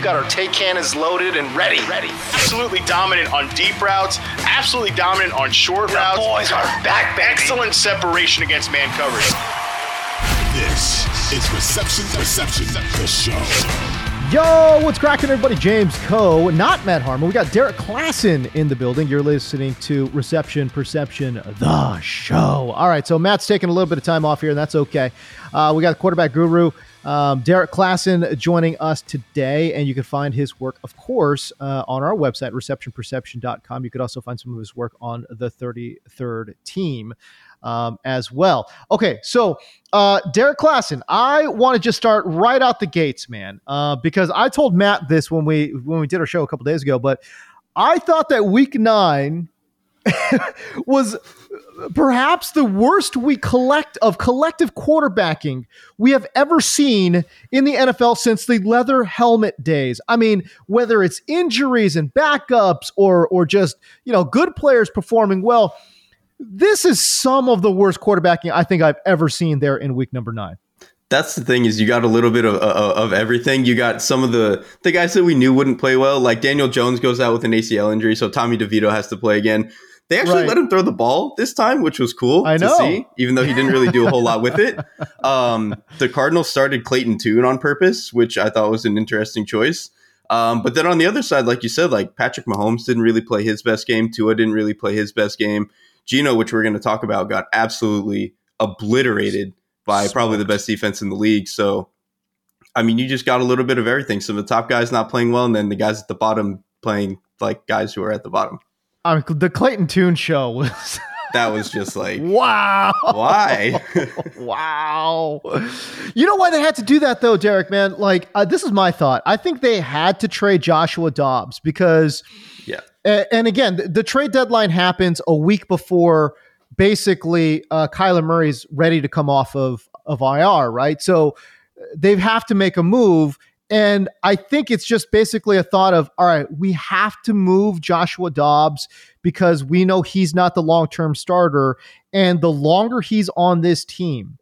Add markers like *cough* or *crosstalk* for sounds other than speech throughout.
We've got our take cannons loaded and ready. Ready. Absolutely dominant on deep routes. Absolutely dominant on short the routes. Boys are back, baby. Excellent separation against man coverage. This is Reception Perception, the show. Yo, what's cracking, everybody? James Koh, not Matt Harmon. We got Derrik Klassen in the building. You're listening to Reception Perception, the show. All right, so Matt's taking a little bit of time off here, and that's okay. Uh, we got quarterback guru um, Derrik Klassen joining us today, and you can find his work, of course, uh, on our website, receptionperception.com. You could also find some of his work on the 33rd team um, as well. Okay, so uh, Derrik Klassen, I want to just start right out the gates, man, uh, because I told Matt this when we when we did our show a couple days ago, but I thought that Week Nine *laughs* was perhaps the worst we collect of collective quarterbacking we have ever seen in the NFL since the leather helmet days. I mean, whether it's injuries and backups or or just, you know, good players performing well, this is some of the worst quarterbacking I think I've ever seen there in week number nine. That's the thing is you got a little bit of, of, of everything. You got some of the the guys that we knew wouldn't play well, like Daniel Jones goes out with an ACL injury, so Tommy DeVito has to play again. They actually right. let him throw the ball this time, which was cool I know. to see, even though he didn't really do a whole lot with it. *laughs* Um, the Cardinals started Clayton Tune on purpose, which I thought was an interesting choice. Um, but then on the other side, like you said, like Patrick Mahomes didn't really play his best game. Tua didn't really play his best game. Geno, which we're going to talk about, got absolutely obliterated by Smart. probably the best defense in the league. So, I mean, you just got a little bit of everything. Some of the top guys not playing well, and then the guys at the bottom playing like guys who are at the bottom. I mean, the Clayton Tune show was. *laughs* that was just like wow why *laughs* wow you know why they had to do that though Derrik? man like uh, this is my thought i think they had to trade joshua dobbs because yeah and again, the trade deadline happens a week before basically uh, Kyler Murray's ready to come off of, of IR, right? So uh, they have to make a move. And I think it's just basically a thought of, all right, we have to move Joshua Dobbs because we know he's not the long term starter. And the longer he's on this team,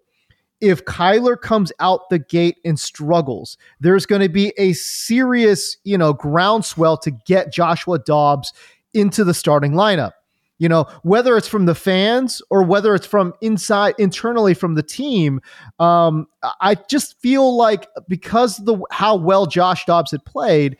if Kyler comes out the gate and struggles, there's going to be a serious, you know, groundswell to get Joshua Dobbs into the starting lineup. You know, whether it's from the fans or whether it's from inside internally from the team, um, I just feel like because the how well Josh Dobbs had played,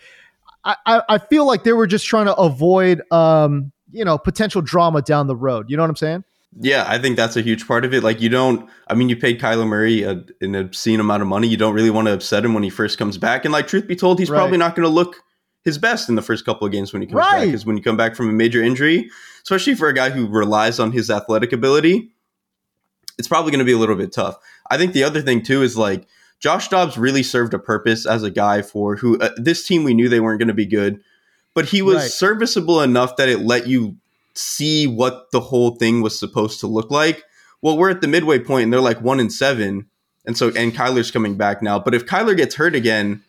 I, I feel like they were just trying to avoid, um, you know, potential drama down the road. You know what I'm saying? Yeah, I think that's a huge part of it. Like you don't, I mean, you paid Kyler Murray a, an obscene amount of money. You don't really want to upset him when he first comes back. And like, truth be told, he's right. probably not going to look his best in the first couple of games when he comes right. back. Because when you come back from a major injury, especially for a guy who relies on his athletic ability, it's probably going to be a little bit tough. I think the other thing too is like Josh Dobbs really served a purpose as a guy for who uh, this team we knew they weren't going to be good, but he was right. serviceable enough that it let you see what the whole thing was supposed to look like. Well, we're at the midway point and they're like one and seven. And so, and Kyler's coming back now. But if Kyler gets hurt again,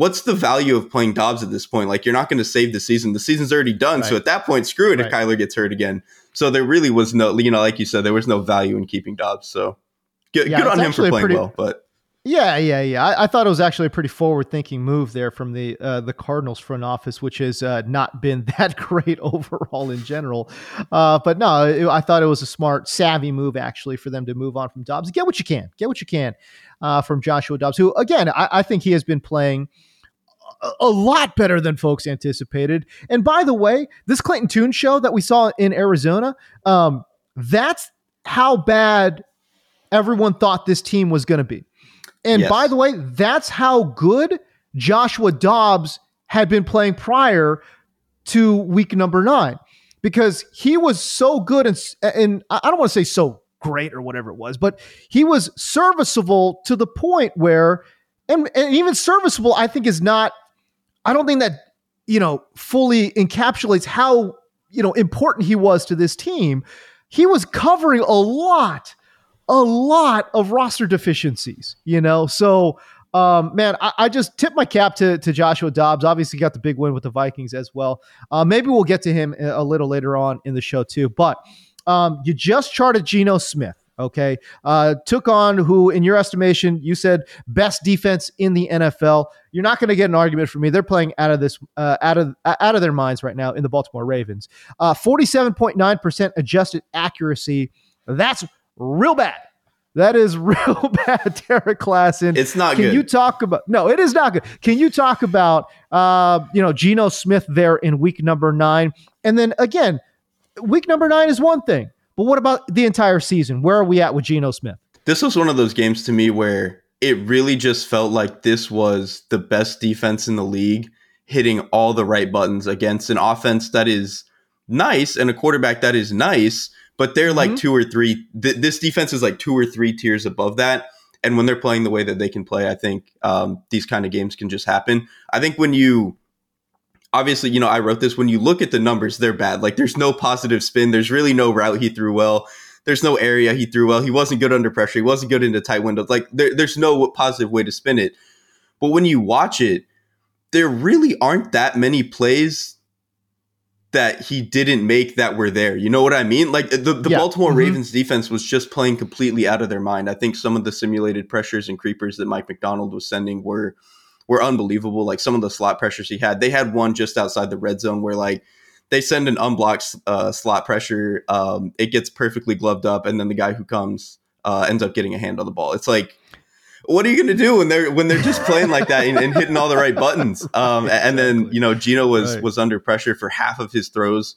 what's the value of playing Dobbs at this point? Like, you're not going to save the season. The season's already done. Right. So at that point, screw it right. if Kyler gets hurt again. So there really was no, you know, like you said, there was no value in keeping Dobbs. So good, yeah, good on him for playing pretty, well. But yeah, yeah, yeah. I, I, thought it was actually a pretty forward-thinking move there from the uh, the Cardinals front office, which has uh, not been *laughs* that great overall in general. Uh, but no, it, I thought it was a smart, savvy move actually for them to move on from Dobbs. Get what you can, get what you can uh, from Joshua Dobbs, who again I, I think he has been playing a, a lot better than folks anticipated. And by the way, this Clayton Tune show that we saw in Arizona, um, that's how bad everyone thought this team was going to be. And yes. by the way, that's how good Joshua Dobbs had been playing prior to week number nine because he was so good and, and I don't want to say so great or whatever it was, but he was serviceable to the point where and, and even serviceable, I think is not. I don't think that you know fully encapsulates how you know important he was to this team. He was covering a lot, a lot of roster deficiencies. You know, so um, man, I, I, just tip my cap to, to Joshua Dobbs. Obviously, got the big win with the Vikings as well. Uh, maybe we'll get to him a little later on in the show too. But um, you just charted Geno Smith. Okay, uh, took on who, in your estimation, you said best defense in the NFL. You're not going to get an argument from me. They're playing out of this, uh, out of out of their minds right now in the Baltimore Ravens. Uh, 47.9% adjusted accuracy. That's real bad. That is *laughs* real bad, Derrik Klassen. It's not Can good. you talk about no, it is not good. Can you talk about uh, you know, Geno Smith there in week number nine? And then again, week number nine is one thing, but what about the entire season? Where are we at with Geno Smith? This was one of those games to me where it really just felt like this was the best defense in the league, hitting all the right buttons against an offense that is nice and a quarterback that is nice but they're like mm-hmm. two or three. Th- this defense is like two or three tiers above that. And when they're playing the way that they can play, I think um, these kind of games can just happen. I think when you obviously, you know, I wrote this. When you look at the numbers, they're bad. Like there's no positive spin. There's really no route he threw well. There's no area he threw well. He wasn't good under pressure. He wasn't good into tight windows. Like there, there's no positive way to spin it. But when you watch it, there really aren't that many plays that he didn't make that were there. You know what I mean? Like the, the yeah. Baltimore mm-hmm. Ravens defense was just playing completely out of their mind. I think some of the simulated pressures and creepers that Mike Macdonald was sending were were unbelievable. Like some of the slot pressures he had. They had one just outside the red zone where like they send an unblocked uh, slot pressure. Um, it gets perfectly gloved up, and then the guy who comes uh, ends up getting a hand on the ball. It's like what are you going to do when they're when they're just playing like that and, and hitting all the right buttons? *laughs* Um, and then you know Geno was right. was under pressure for half of his throws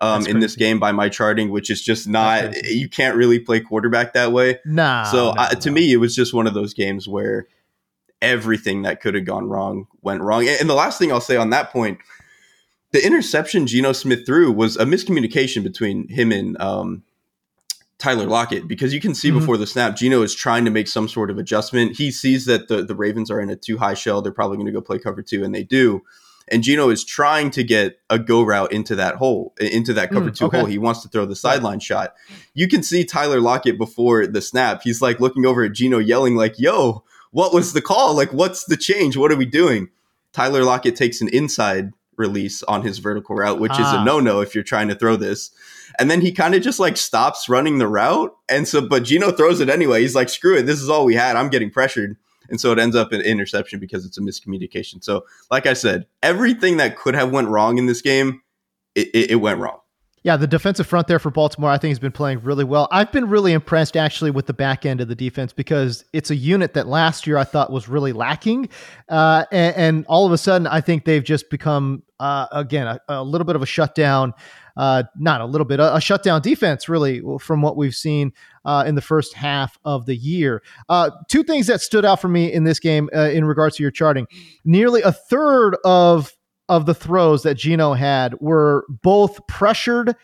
um, in this game by my charting, which is just not you can't really play quarterback that way. Nah. So nah, to me, it was just one of those games where everything that could have gone wrong went wrong. And, the last thing I'll say on that point, the interception Geno Smith threw was a miscommunication between him and um, Tyler Lockett because you can see mm-hmm. before the snap, Geno is trying to make some sort of adjustment. He sees that the, the Ravens are in a too high shell. They're probably going to go play cover two, and they do. And Geno is trying to get a go route into that hole, into that cover mm, two okay. hole. He wants to throw the sideline shot. You can see Tyler Lockett before the snap. He's like looking over at Geno, yelling, like, yo, what was the call? Like, what's the change? What are we doing? Tyler Lockett takes an inside release on his vertical route, which ah. is a ah. no no if you're trying to throw this. And then he kind of just like stops running the route. And so, but Geno throws it anyway. He's like, screw it. This is all we had. I'm getting pressured. And so it ends up an interception because it's a miscommunication. So, like I said, everything that could have went wrong in this game, it, it, it went wrong. Yeah, the defensive front there for Baltimore, I think, has been playing really well. I've been really impressed actually with the back end of the defense because it's a unit that last year I thought was really lacking. Uh, and, and, all of a sudden, I think they've just become, uh, again, a, a, little bit of a shutdown. Uh, not a little bit, a, a, shutdown defense, really, from what we've seen uh, in the first half of the year. Uh, two things that stood out for me in this game uh, in regards to your charting nearly a third of of the throws that Geno had were both pressured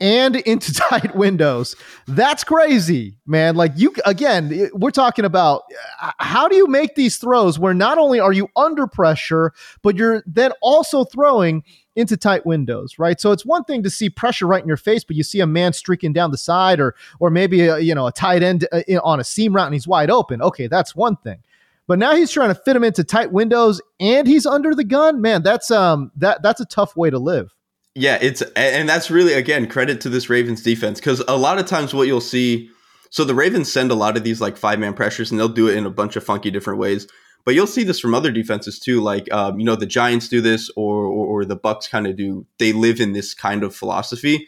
and *laughs* into tight windows. That's crazy, man. Like you again, we're talking about uh, how do you make these throws where not only are you under pressure, but you're then also throwing into tight windows, right? So it's one thing to see pressure right in your face, but you see a man streaking down the side or or maybe a, you know a tight end uh, on a seam route and he's wide open. Okay, that's one thing. But now he's trying to fit him into tight windows and he's under the gun. Man, that's um that that's a tough way to live. Yeah, it's and that's really again credit to this Ravens defense because a lot of times what you'll see, so the Ravens send a lot of these like five man pressures and they'll do it in a bunch of funky different ways. But you'll see this from other defenses too, like um, you know the Giants do this or or, or the Bucs kind of do. They live in this kind of philosophy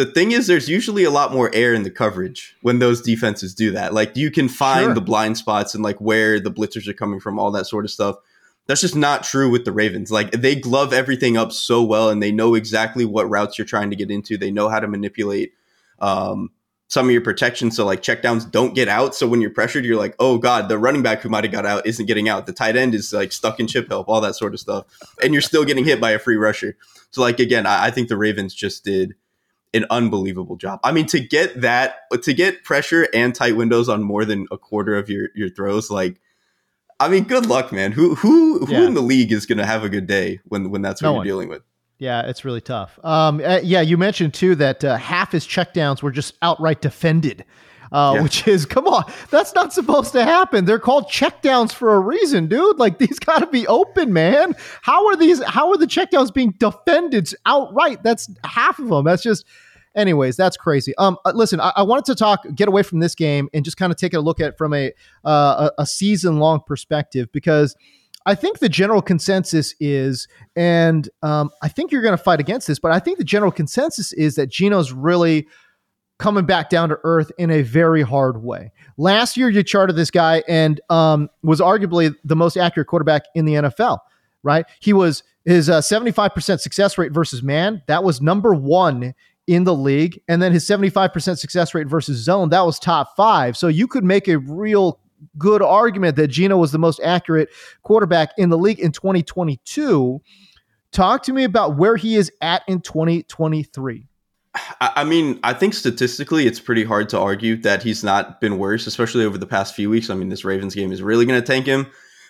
the thing is there's usually a lot more air in the coverage when those defenses do that. Like you can find sure. the blind spots and like where the blitzers are coming from all that sort of stuff. That's just not true with the ravens. Like they glove everything up so well and they know exactly what routes you're trying to get into. They know how to manipulate um, some of your protection so like checkdowns don't get out. So when you're pressured you're like oh god the running back who might have got out isn't getting out. The tight end is like stuck in chip help all that sort of stuff. And you're still getting hit by a free rusher. So like again I, I think the ravens just did an unbelievable job. I mean, to get that, to get pressure and tight windows on more than a quarter of your your throws, like I mean, good luck, man. Who who who yeah. in the league is going to have a good day when when that's what no you're one. dealing with? Yeah, it's really tough. Um, uh, yeah, you mentioned too that uh, half his checkdowns were just outright defended. Uh, yeah. which is come on that's not supposed to happen. They're called checkdowns for a reason dude. Like these *laughs* got to be open man. How are these how are the checkdowns being defended outright? That's half of them that's just anyways that's crazy. Um uh, listen I, I, wanted to talk get away from this game and just kind of take a look at from a uh, a, season long perspective because I think the general consensus is, and um, I think you're going to fight against this, but I think the general consensus is that Geno's really coming back down to earth in a very hard way. Last year, you charted this guy and um, was arguably the most accurate quarterback in the NFL. Right? He was his uh, 75% success rate versus man. That was number one in the league, and then his 75% success rate versus zone. That was top five. So you could make a real good argument that Geno was the most accurate quarterback in the league in 2022. Talk to me about where he is at in 2023. I mean, I think statistically, it's pretty hard to argue that he's not been worse, especially over the past few weeks. I mean, this Ravens game is really going to tank him.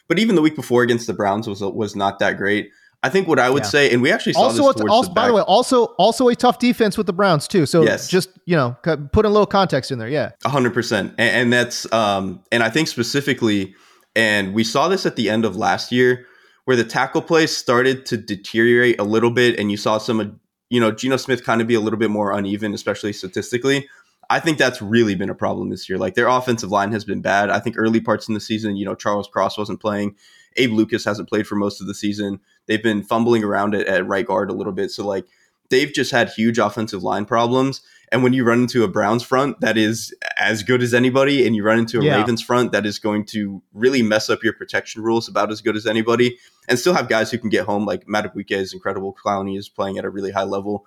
But even the week before against the Browns was was not that great. I think what I would yeah. say, and we actually saw also, this. Also, by the way, also also a tough defense with the Browns too. So yes. just you know, put a little context in there. Yeah, hundred percent, and that's um, and I think specifically, and we saw this at the end of last year, where the tackle play started to deteriorate a little bit, and you saw some, you know, Geno Smith kind of be a little bit more uneven, especially statistically. I think that's really been a problem this year. Like their offensive line has been bad. I think early parts in the season, you know, Charles Cross wasn't playing. Abe Lucas hasn't played for most of the season. They've been fumbling around at, at right guard a little bit. So like they've just had huge offensive line problems. And when you run into a Browns front that is as good as anybody, and you run into a yeah. Ravens front that is going to really mess up your protection rules about as good as anybody, and still have guys who can get home, like Madubuike is incredible. Clowney is playing at a really high level.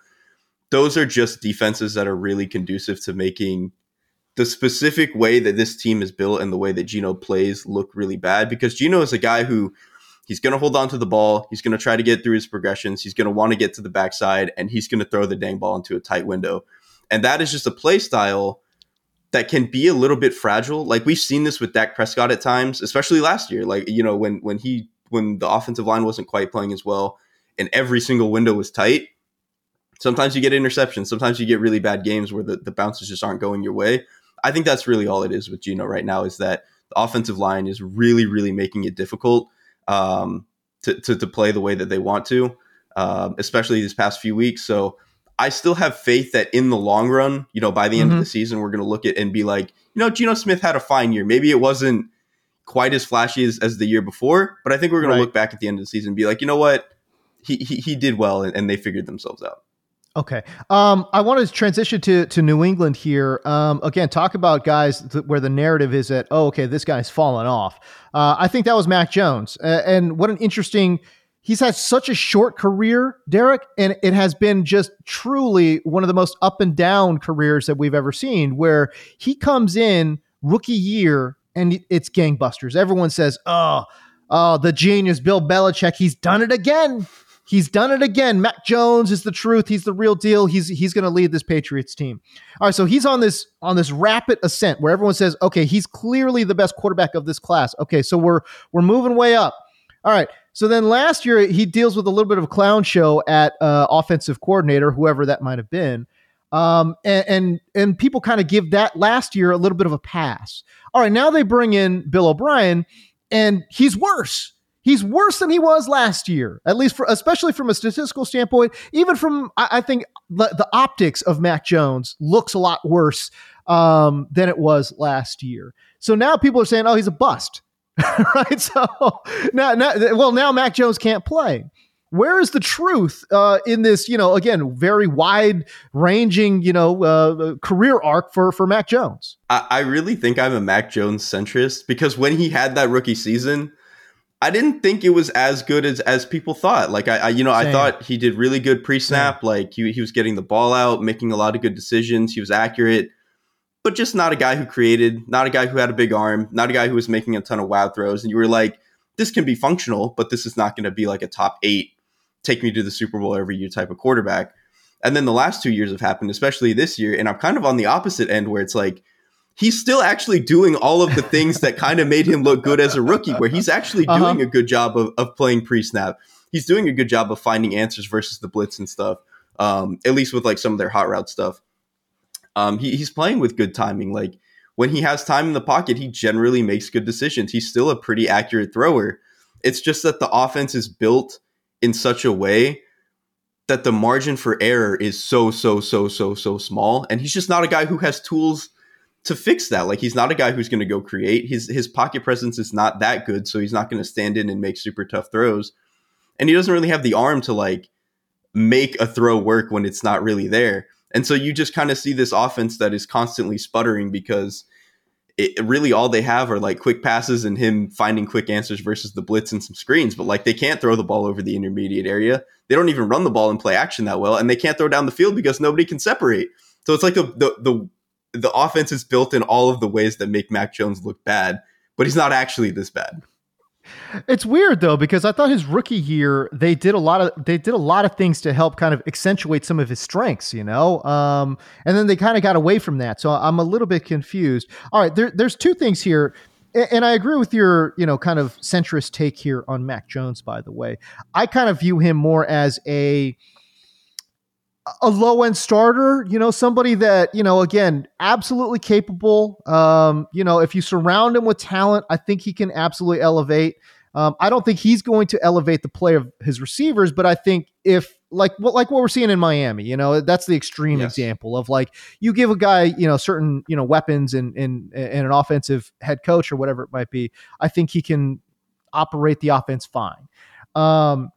Those are just defenses that are really conducive to making the specific way that this team is built and the way that Geno plays look really bad because Geno is a guy who he's going to hold on to the ball. He's going to try to get through his progressions. He's going to want to get to the backside and he's going to throw the dang ball into a tight window. And that is just a play style that can be a little bit fragile. Like we've seen this with Dak Prescott at times, especially last year. Like, you know, when when he when the offensive line wasn't quite playing as well and every single window was tight, sometimes you get interceptions. Sometimes you get really bad games where the, the bounces just aren't going your way. I think that's really all it is with Geno right now is that the offensive line is really, really making it difficult um, to, to, to, play the way that they want to, um, especially these past few weeks. So I still have faith that in the long run, you know, by the end mm-hmm. of the season, we're going to look at and be like, you know, Geno Smith had a fine year. Maybe it wasn't quite as flashy as, as the year before, but I think we're going right. to look back at the end of the season and be like, you know what? He, he, he did well and, and they figured themselves out. Okay. Um, I want to transition to to New England here. Um, again, talk about guys th- where the narrative is that oh, okay, this guy's fallen off. Uh, I think that was Mac Jones, uh, and what an interesting. He's had such a short career, Derrik, and it has been just truly one of the most up and down careers that we've ever seen. Where he comes in rookie year and it's gangbusters. Everyone says, "Oh, oh, the genius Bill Belichick, he's done it again." He's done it again. Mac Jones is the truth. He's the real deal. He's he's going to lead this Patriots team. All right, so he's on this on this rapid ascent where everyone says, "Okay, he's clearly the best quarterback of this class." Okay, so we're we're moving way up. All right. So then last year he deals with a little bit of a clown show at uh, offensive coordinator, whoever that might have been. Um, and, and and people kind of give that last year a little bit of a pass. All right, now they bring in Bill O'Brien, and he's worse. He's worse than he was last year, at least for, especially from a statistical standpoint. Even from, I, I think the, the, optics of Mac Jones looks a lot worse um, than it was last year. So now people are saying, "Oh, he's a bust," *laughs* right? So now, now, well, now Mac Jones can't play. Where is the truth uh, in this? You know, again, very wide ranging, you know, uh, career arc for for Mac Jones. I, I really think I'm a Mac Jones centrist because when he had that rookie season I didn't think it was as good as as people thought. Like I, I you know, Same. I thought he did really good pre snap. Like he he was getting the ball out, making a lot of good decisions. He was accurate, but just not a guy who created, not a guy who had a big arm, not a guy who was making a ton of wild throws. And you were like, this can be functional, but this is not going to be like a top eight, take me to the Super Bowl every year type of quarterback. And then the last two years have happened, especially this year, and I'm kind of on the opposite end where it's like he's still actually doing all of the things that kind of made him look good as a rookie, where he's actually uh-huh. doing a good job of, of playing pre snap. He's doing a good job of finding answers versus the blitz and stuff, um, at least with like some of their hot route stuff. Um, he, he's playing with good timing. Like when he has time in the pocket, he generally makes good decisions. He's still a pretty accurate thrower. It's just that the offense is built in such a way that the margin for error is so so so so so small and he's just not a guy who has tools to fix that like he's not a guy who's going to go create his his pocket presence is not that good so he's not going to stand in and make super tough throws and he doesn't really have the arm to like make a throw work when it's not really there and so you just kind of see this offense that is constantly sputtering because it really all they have are like quick passes and him finding quick answers versus the blitz and some screens. But like they can't throw the ball over the intermediate area. They don't even run the ball and play action that well, and they can't throw down the field because nobody can separate. So it's like the the the, the offense is built in all of the ways that make Mac Jones look bad, but he's not actually this bad. It's weird though because I thought his rookie year they did a lot of they did a lot of things to help kind of accentuate some of his strengths, you know, um, and then they kind of got away from that. So I'm a little bit confused. All right, there, there's two things here, and I agree with your you know kind of centrist take here on Mac Jones. By the way, I kind of view him more as a a low end starter, you know, somebody that, you know, again, absolutely capable. Um, you know, if you surround him with talent, I think he can absolutely elevate. Um, I don't think he's going to elevate the play of his receivers, but I think if like what like what we're seeing in Miami, you know, that's the extreme yes. example of like you give a guy, you know, certain, you know, weapons and and and an offensive head coach or whatever it might be. I think he can operate the offense fine. Um,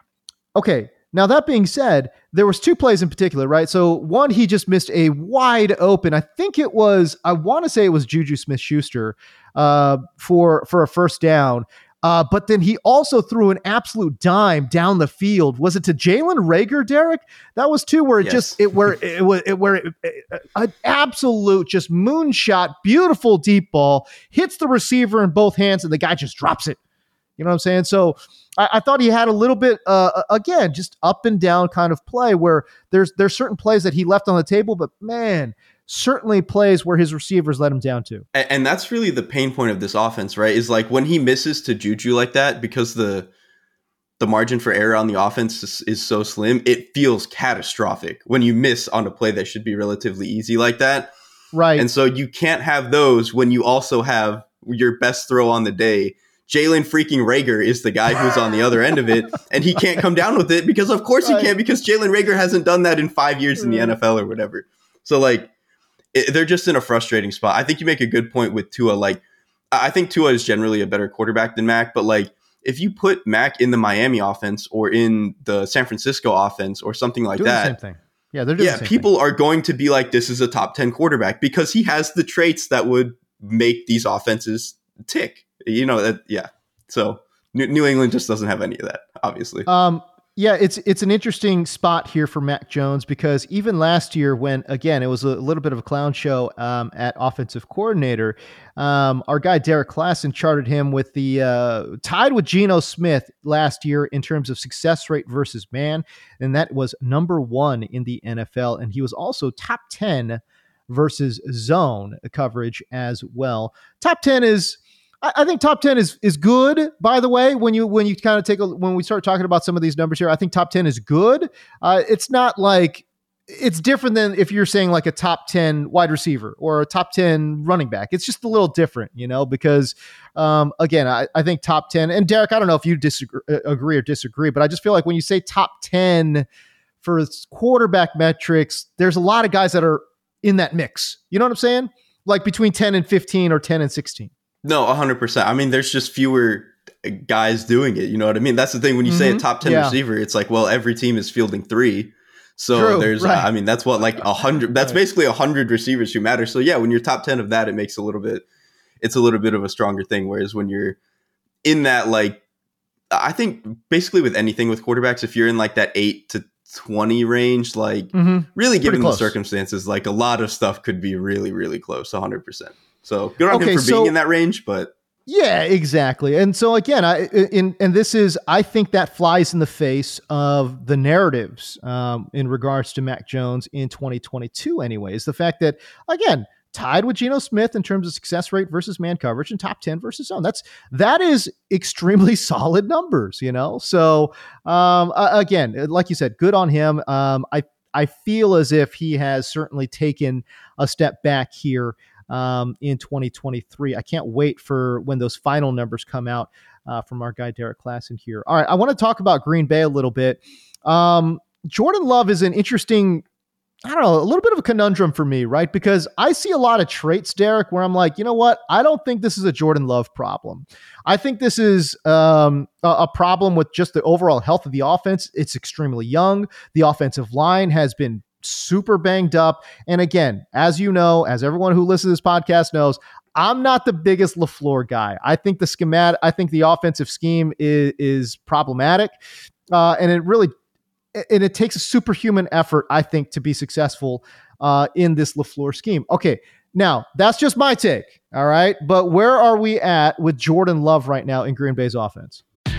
okay, now that being said, there was two plays in particular, right? So one, he just missed a wide open. I think it was. I want to say it was Juju Smith Schuster uh, for for a first down. Uh, but then he also threw an absolute dime down the field. Was it to Jalen Reagor, Derrik? That was two where it yes. just it where it was it, where it, it, an absolute just moonshot, beautiful deep ball hits the receiver in both hands, and the guy just drops it. You know what I'm saying? So I, I thought he had a little bit, uh, again, just up and down kind of play where there's there's certain plays that he left on the table, but man, certainly plays where his receivers let him down to. And, and that's really the pain point of this offense, right? Is like when he misses to Juju like that because the the margin for error on the offense is, is, so slim, it feels catastrophic when you miss on a play that should be relatively easy like that. Right. And so you can't have those when you also have your best throw on the day Jalen freaking Rager is the guy who's on the other end of it, *laughs* and he can't come down with it because, of course, right. he can't because Jalen Reagor hasn't done that in five years in the NFL or whatever. So, like, it, they're just in a frustrating spot. I think you make a good point with Tua. Like, I think Tua is generally a better quarterback than Mac, but like, if you put Mac in the Miami offense or in the San Francisco offense or something like doing that, same thing. Yeah, they're doing yeah. people thing. are going to be like, "This is a top ten quarterback" because he has the traits that would make these offenses tick you know that yeah. So New, England just doesn't have any of that, obviously. Um, yeah, it's it's an interesting spot here for Mac Jones because even last year, when again it was a little bit of a clown show um, at offensive coordinator, um, our guy Derrik Klassen charted him with the uh, tied with Geno Smith last year in terms of success rate versus man, and that was number one in the NFL, and he was also top ten versus zone coverage as well. Top ten is I, think top ten is is good. By the way, when you when you kind of take a when we start talking about some of these numbers here, I think top ten is good. Uh, it's not like it's different than if you're saying like a top 10 wide receiver or a top 10 running back. It's just a little different, you know, because um, again, I, I think top 10 and Derrik, I don't know if you disagree uh, agree or disagree, but I just feel like when you say top 10 for quarterback metrics, there's a lot of guys that are in that mix. You know what I'm saying? Like between 10 and 15 or 10 and 16. No, 100%. I mean, there's just fewer guys doing it. You know what I mean? That's the thing. When you mm-hmm. say a mm-hmm. top 10 yeah. receiver, it's like, well, every team is fielding three. So True, there's, right. uh, I mean, that's what, like a hundred, that's right. basically a hundred receivers who matter. So yeah, when you're top 10 of that, it makes a little bit, it's a little bit of a stronger thing. Whereas when you're in that, like, I think basically with anything with quarterbacks, if you're in like that eight to 20 range, like mm-hmm. really given the circumstances, like a lot of stuff could be really, really close, 100%. So good on okay, him for so, being in that range, but yeah, exactly. And so again, I in and this is I think that flies in the face of the narratives um, in regards to Mac Jones in 2022. Anyways, the fact that again tied with Geno Smith in terms of success rate versus man coverage and top 10 versus zone. That's that is extremely *laughs* solid numbers, you know? So um, uh, again, like you said, good on him. Um, I I feel as if he has certainly taken a step back here um, in 2023. I can't wait for when those final numbers come out uh, from our guy Derrik Klassen here. All right, I want to talk about Green Bay a little bit. Um, Jordan Love is an interesting I don't know, a little bit of a conundrum for me, right? Because I see a lot of traits, Derek, where I'm like, you know what? I don't think this is a Jordan Love problem. I think this is um, a, a, problem with just the overall health of the offense. It's extremely young. The offensive line has been super banged up. And again, as you know, as everyone who listens to this podcast knows, I'm not the biggest LaFleur guy. I think the schematic, I think the offensive scheme is, is problematic. Uh, and it really and it takes a superhuman effort, I think, to be successful uh, in this LaFleur scheme. Okay, now that's just my take. All right, but where are we at with Jordan Love right now in Green Bay's offense?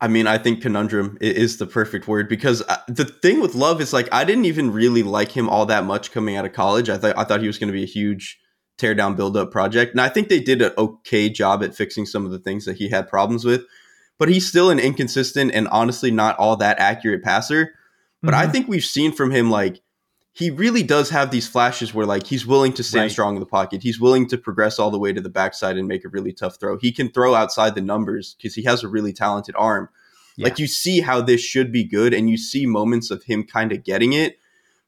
I mean, I think conundrum is the perfect word because uh, the thing with Love is like I didn't even really like him all that much coming out of college. I thought I thought he was going to be a huge tear down build up project, and I think they did an okay job at fixing some of the things that he had problems with. But he's still an inconsistent and honestly not all that accurate passer. But mm-hmm. I think we've seen from him like he really does have these flashes where like he's willing to stand right. strong in the pocket. He's willing to progress all the way to the backside and make a really tough throw. He can throw outside the numbers because he has a really talented arm. Yeah. Like you see how this should be good and you see moments of him kind of getting it.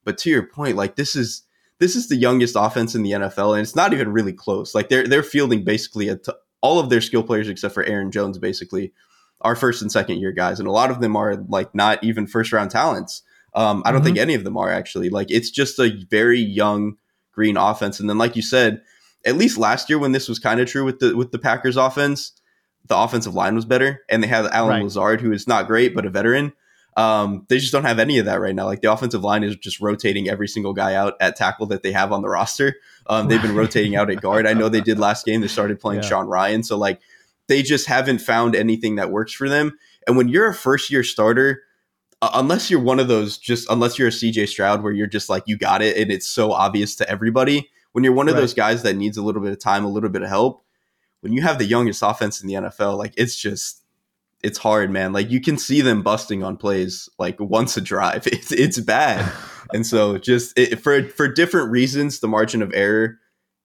But to your point, like this is this is the youngest offense in the NFL and it's not even really close. Like they're they're fielding basically all of their skill players except for Aaron Jones basically are first and second year guys and a lot of them are like not even first round talents um, I don't mm-hmm. think any of them are actually. Like it's just a very young green offense. And then, like you said, at least last year when this was kind of true with the with the Packers offense, the offensive line was better, and they have Allen right. Lazard, who is not great but a veteran. Um, they just don't have any of that right now. Like the offensive line is just rotating every single guy out at tackle that they have on the roster. Um, they've been rotating out at guard. I know they did last game. They started *laughs* playing yeah. Sean Rhyan, so like they just haven't found anything that works for them. And when you're a first year starter uh, unless you're one of those just unless you're a CJ Stroud where you're just like you got it and it's so obvious to everybody. When you're one of right. those guys that needs a little bit of time, a little bit of help, when you have the youngest offense in the NFL, like it's just it's hard, man. Like you can see them busting on plays like once a drive. *laughs* It's it's bad. *laughs* and so just it, for for different reasons, the margin of error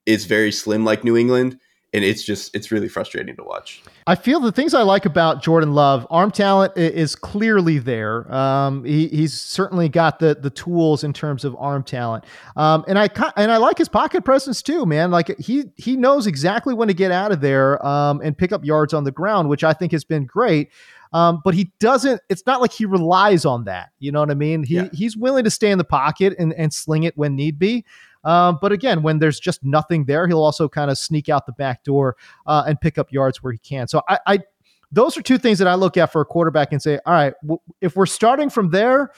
is very slim like New England and it's just it's really frustrating to watch. I feel the things I like about Jordan Love, arm talent is clearly there. Um, he, he's certainly got the the tools in terms of arm talent, um, and I and I like his pocket presence too, man. Like he he knows exactly when to get out of there um, and pick up yards on the ground, which I think has been great. Um, but he doesn't. It's not like he relies on that. You know what I mean? He yeah. he's willing to stay in the pocket and and sling it when need be. Um, but again, when there's just nothing there, he'll also kind of sneak out the back door uh, and pick up yards where he can. So I, I, those are two things that I look at for a quarterback and say, all right, w- if we're starting from there,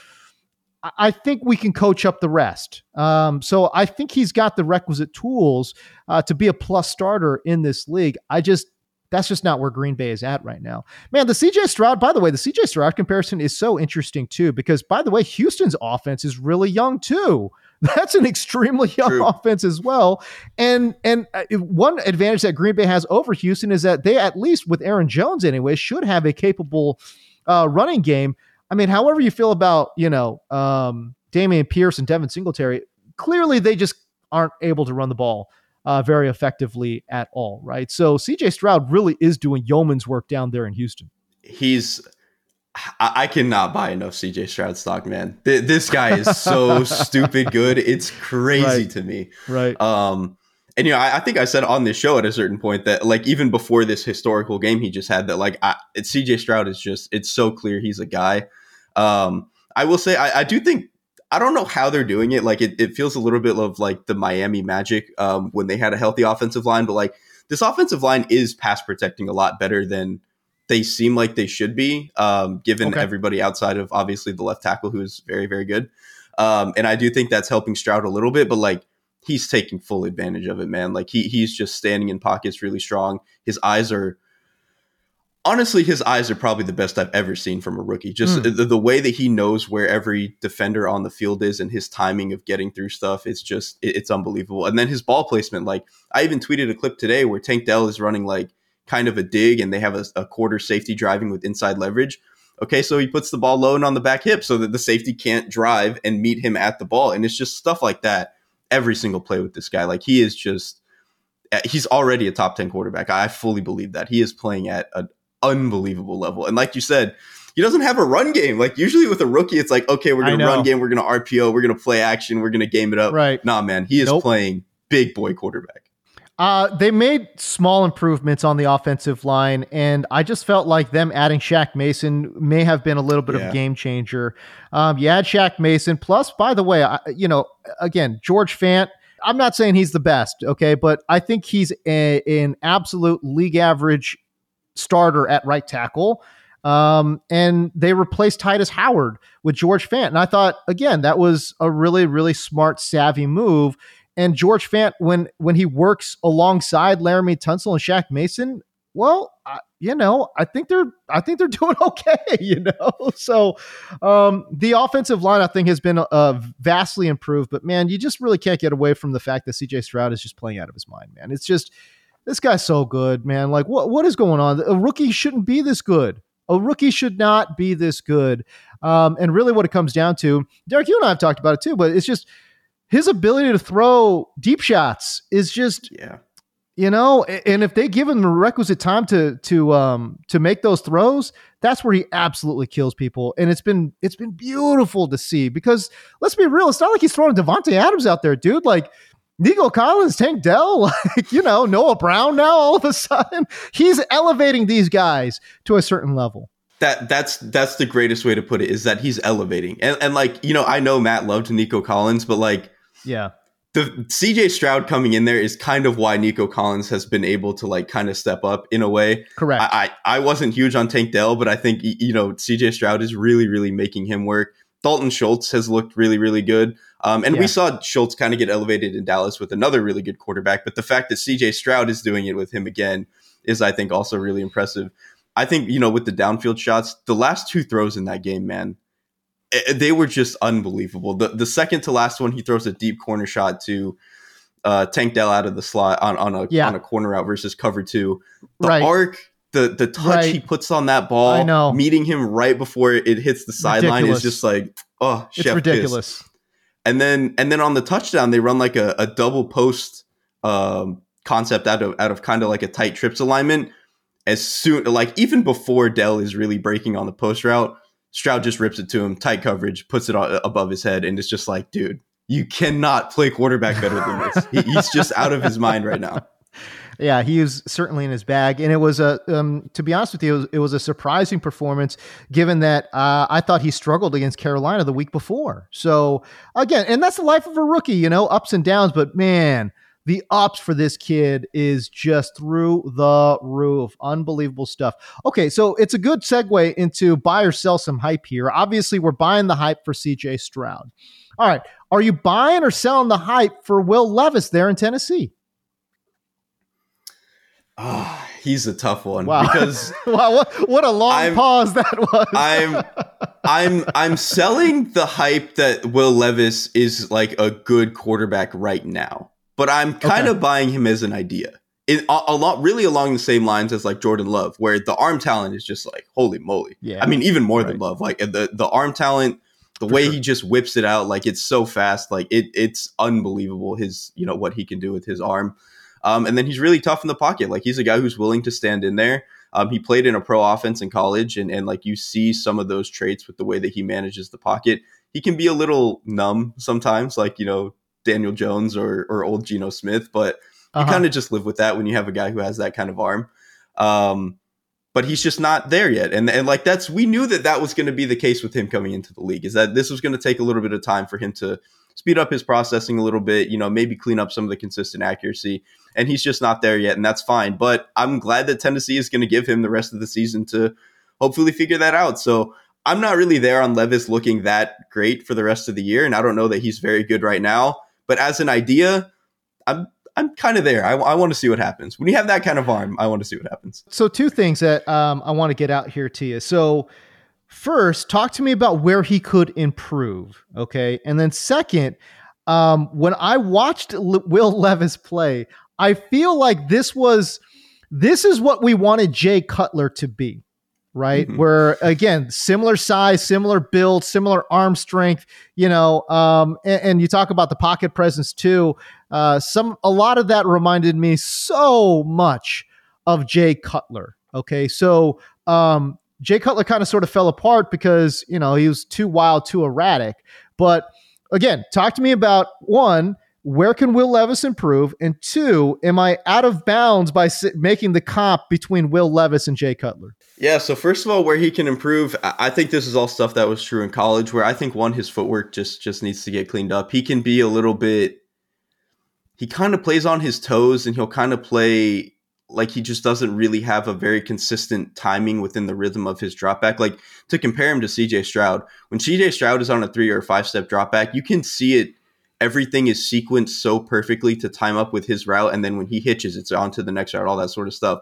I think we can coach up the rest. Um, so I think he's got the requisite tools uh, to be a plus starter in this league. I just that's just not where Green Bay is at right now. Man, the CJ Stroud, by the way, the CJ Stroud comparison is so interesting too, because by the way, Houston's offense is really young too. That's an extremely young True. offense as well. And and uh, one advantage that Green Bay has over Houston is that they at least with Aaron Jones anyway should have a capable uh, running game. I mean, however you feel about you know um, Dameon Pierce and Devin Singletary, clearly they just aren't able to run the ball uh, very effectively at all, right? So CJ Stroud really is doing yeoman's work down there in Houston. He's I, cannot buy enough CJ Stroud stock, man. this guy is so *laughs* stupid good. It's crazy right. to me. Right. Um, and you know, I, I, think I said on this show at a certain point that like even before this historical game he just had that like I, CJ Stroud is just it's so clear he's a guy. Um, I will say I, I do think I don't know how they're doing it. Like it, it feels a little bit of like the Miami Magic um, when they had a healthy offensive line, but like this offensive line is pass protecting a lot better than they seem like they should be, um, given okay. everybody outside of obviously the left tackle who is very very good. Um, and I do think that's helping Stroud a little bit, but like he's taking full advantage of it, man. Like he he's just standing in pockets really strong. His eyes are honestly, his eyes are probably the best I've ever seen from a rookie. Just mm. the, the, way that he knows where every defender on the field is and his timing of getting through stuff, it's just, it, it's unbelievable. And then his ball placement, like I even tweeted a clip today where Tank Dell is running like kind of a dig and they have a, a quarter safety driving with inside leverage. Okay, so he puts the ball low and on the back hip so that the safety can't drive and meet him at the ball. And it's just stuff like that every single play with this guy. Like he is just, eh, he's already a top 10 quarterback. I fully believe that. He is playing at an unbelievable level. And like you said, he doesn't have a run game. Like usually with a rookie, it's like, okay, we're gonna run game, we're gonna RPO, we're gonna play action, we're gonna game it up. Right. Nah, man, he is nope. playing big boy quarterback. Uh, they made small improvements on the offensive line, and I just felt like them adding Shaq Mason may have been a little bit yeah. of a game changer. Um, you add Shaq Mason, plus, by the way, I, you know, again, George Fant. I'm not saying he's the best, okay, but I think he's a, an absolute league average starter at right tackle. Um, and they replaced Tytus Howard with George Fant. And I thought, again, that was a really, really smart, savvy move. And George Fant, when when he works alongside Laremy Tunsil and Shaq Mason, well, I, you know, I think they're I think they're *laughs* doing okay. *laughs* You know, so um, the offensive line I think has been uh, vastly improved. But man, you just really can't get away from the fact that C.J. Stroud is just playing out of his mind. Man, it's just this guy's so good, man. Like, what what is going on? A rookie shouldn't be this good. A rookie should not be this good. Um, and really, what it comes down to, Derrik, you and I have talked about it too, but it's just his ability to throw deep shots is just, yeah, you know. And if they give him the requisite time to to um to make those throws, that's where he absolutely kills people. And it's been it's been beautiful to see because let's be real, it's not like he's throwing Davante Adams out there, dude. Like Nico Collins, Tank Dell, *laughs* like, you know, Noah Brown now all of a sudden. He's elevating these guys to a certain level. That that's that's the greatest way to put it is that he's elevating. And and like, you know, I know Matt loved Nico Collins, but like yeah. The CJ Stroud coming in there is kind of why Nico Collins has been able to like kind of step up in a way. Correct. I I, I wasn't huge on Tank Dell, but I think you know CJ Stroud is really really making him work. Dalton Schultz has looked really really good. Um, and yeah. we saw Schultz kind of get elevated in Dallas with another really good quarterback. But the fact that CJ Stroud is doing it with him again is, I think, also really impressive. I think, you know, with the downfield shots, the last two throws in that game, man, they were just unbelievable. The, the second to last one, he throws a deep corner shot to uh, Tank Dell out of the slot on, on, a, yeah. on a corner out versus cover two. The right. arc the the touch right. he puts on that ball, I know. meeting him right before it hits the sideline is just like, oh, it's ridiculous. Kiss and then and then on the touchdown they run like a, a double post um, concept out of out of kind of like a tight trips alignment. As soon like even before Dell is really breaking on the post route, Stroud just rips it to him, tight coverage, puts it above his head, and it's just like, dude, you cannot play quarterback better than this. he, he's just out of his mind right now *laughs* yeah, he was certainly in his bag, and it was a um, to be honest with you, it was, it was a surprising performance given that uh, I thought he struggled against Carolina the week before. So again, and that's the life of a rookie, you know, ups and downs. But man, the ops for this kid is just through the roof. Unbelievable stuff. Okay, so it's a good segue into buy or sell some hype here. Obviously, we're buying the hype for CJ Stroud. All right, are you buying or selling the hype for Will Levis there in Tennessee? Oh, he's a tough one wow. because *laughs* wow, what, what a long I'm, pause that was. I'm I'm I'm selling the hype that Will Levis is like a good quarterback right now, but I'm kind okay. of buying him as an idea. In, a, a, lot, really along the same lines as like Jordan Love, where the arm talent is just like holy moly. Yeah, I mean even more right. than Love. Like the the arm talent, the For way sure. he just whips it out, like it's so fast, like it it's unbelievable. His you know what he can do with his arm. Um, and then he's really tough in the pocket. Like he's a guy who's willing to stand in there. Um, he played in a pro offense in college, and, and like you see some of those traits with the way that he manages the pocket. He can be a little numb sometimes, like you know Daniel Jones or or old Geno Smith, but you uh-huh. kind of just live with that when you have a guy who has that kind of arm. Um, but he's just not there yet, and and like that's we knew that that was going to be the case with him coming into the league. Is that this was going to take a little bit of time for him to speed up his processing a little bit, you know, maybe clean up some of the consistent accuracy. And he's just not there yet, and that's fine. But I'm glad that Tennessee is going to give him the rest of the season to hopefully figure that out. So I'm not really there on Levis looking that great for the rest of the year, and I don't know that he's very good right now. But as an idea, I'm I'm kind of there. I, I want to see what happens when you have that kind of arm. I want to see what happens. So two things that um, I want to get out here to you. So first, talk to me about where he could improve. Okay. And then, second, um, when I watched Will Levis play, I feel like this was this is what we wanted Jay Cutler to be, right? Mm-hmm. Where again, similar size, similar build, similar arm strength, you know, um, and, and, you talk about the pocket presence too. Uh, some a lot of that reminded me so much of Jay Cutler. Okay, so um, Jay Cutler kind of sort of fell apart because, you know, he was too wild, too erratic. But again, talk to me about one, where can Will Levis improve? And two, am I out of bounds by making the comp between Will Levis and Jay Cutler? Yeah. So first of all, where he can improve, I think this is all stuff that was true in college. Where I think one, his footwork just just needs to get cleaned up. He can be a little bit. He kind of plays on his toes, and he'll kind of play like he just doesn't really have a very consistent timing within the rhythm of his dropback. Like to compare him to CJ Stroud, when CJ Stroud is on a three or five step dropback, you can see it. Everything is sequenced so perfectly to time up with his route. And then when he hitches, it's on to the next route, all that sort of stuff.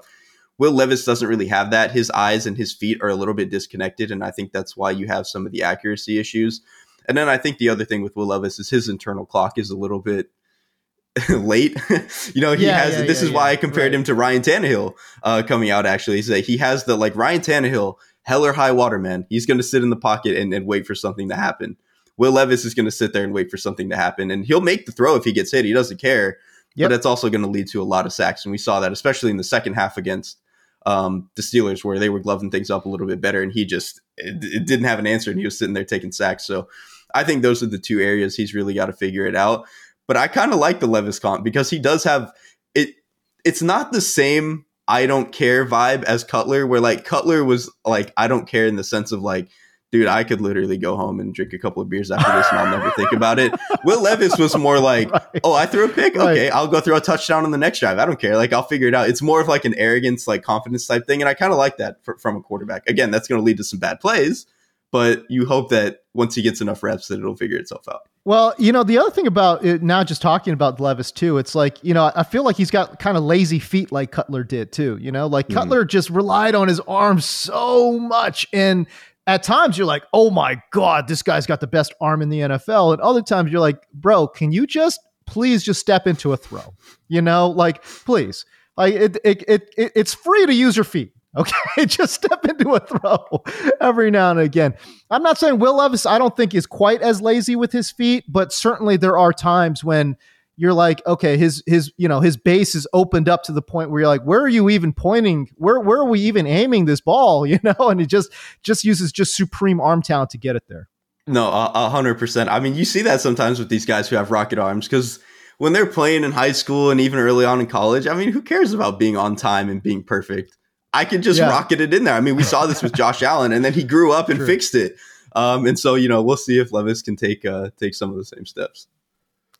Will Levis doesn't really have that. His eyes and his feet are a little bit disconnected. And I think that's why you have some of the accuracy issues. And then I think the other thing with Will Levis is his internal clock is a little bit *laughs* late. *laughs* you know, he yeah, has. Yeah, this yeah, is why I compared right. him to Ryan Tannehill uh, coming out. Actually, like, he has the like Ryan Tannehill, hell or high water, man. He's going to sit in the pocket and, and wait for something to happen. Will Levis is going to sit there and wait for something to happen, and he'll make the throw if he gets hit. He doesn't care, yep. but it's also going to lead to a lot of sacks, and we saw that especially in the second half against um, the Steelers, where they were gloving things up a little bit better, and he just it, it didn't have an answer, and he was sitting there taking sacks. So. I think those are the two areas he's really got to figure it out. But I kind of like the Levis comp because he does have it. It's not the same I don't care vibe as Cutler, where like Cutler was like I don't care in the sense of like, dude, I could literally go home and drink a couple of beers after this and I'll never think about it. Will Levis was more like, *laughs* right. oh, I threw a pick, okay. I'll go throw a touchdown on the next drive. I don't care, like I'll figure it out. It's more of like an arrogance, like confidence type thing, and I kind of like that for, from a quarterback. Again, that's going to lead to some bad plays, but you hope that once he gets enough reps, that it'll figure itself out. Well, you know, the other thing about it now, just talking about Levis too, it's like, you know, I feel like he's got kind of lazy feet like Cutler did too. You know, like mm. Cutler just relied on his arms so much. And at times you're like, oh my God, this guy's got the best arm in the NFL. And other times you're like, bro, can you just please just step into a throw? You know, like, please. Like it, it, it, it it's free to use your feet. *laughs* Okay, just step into a throw every now and again. I'm not saying Will Levis, I don't think is quite as lazy with his feet, but certainly there are times when you're like, okay, his his you know his base is opened up to the point where you're like, where are you even pointing? Where where are we even aiming this ball? *laughs* You know, and he just just uses just supreme arm talent to get it there. No, a hundred percent. I mean, you see that sometimes with these guys who have rocket arms because when they're playing in high school and even early on in college, I mean, who cares about being on time and being perfect? I could just yeah. rocket it in there. I mean, we saw this with Josh *laughs* Allen, and then he grew up and True. fixed it. Um, and so, you know, we'll see if Levis can take uh, take some of the same steps.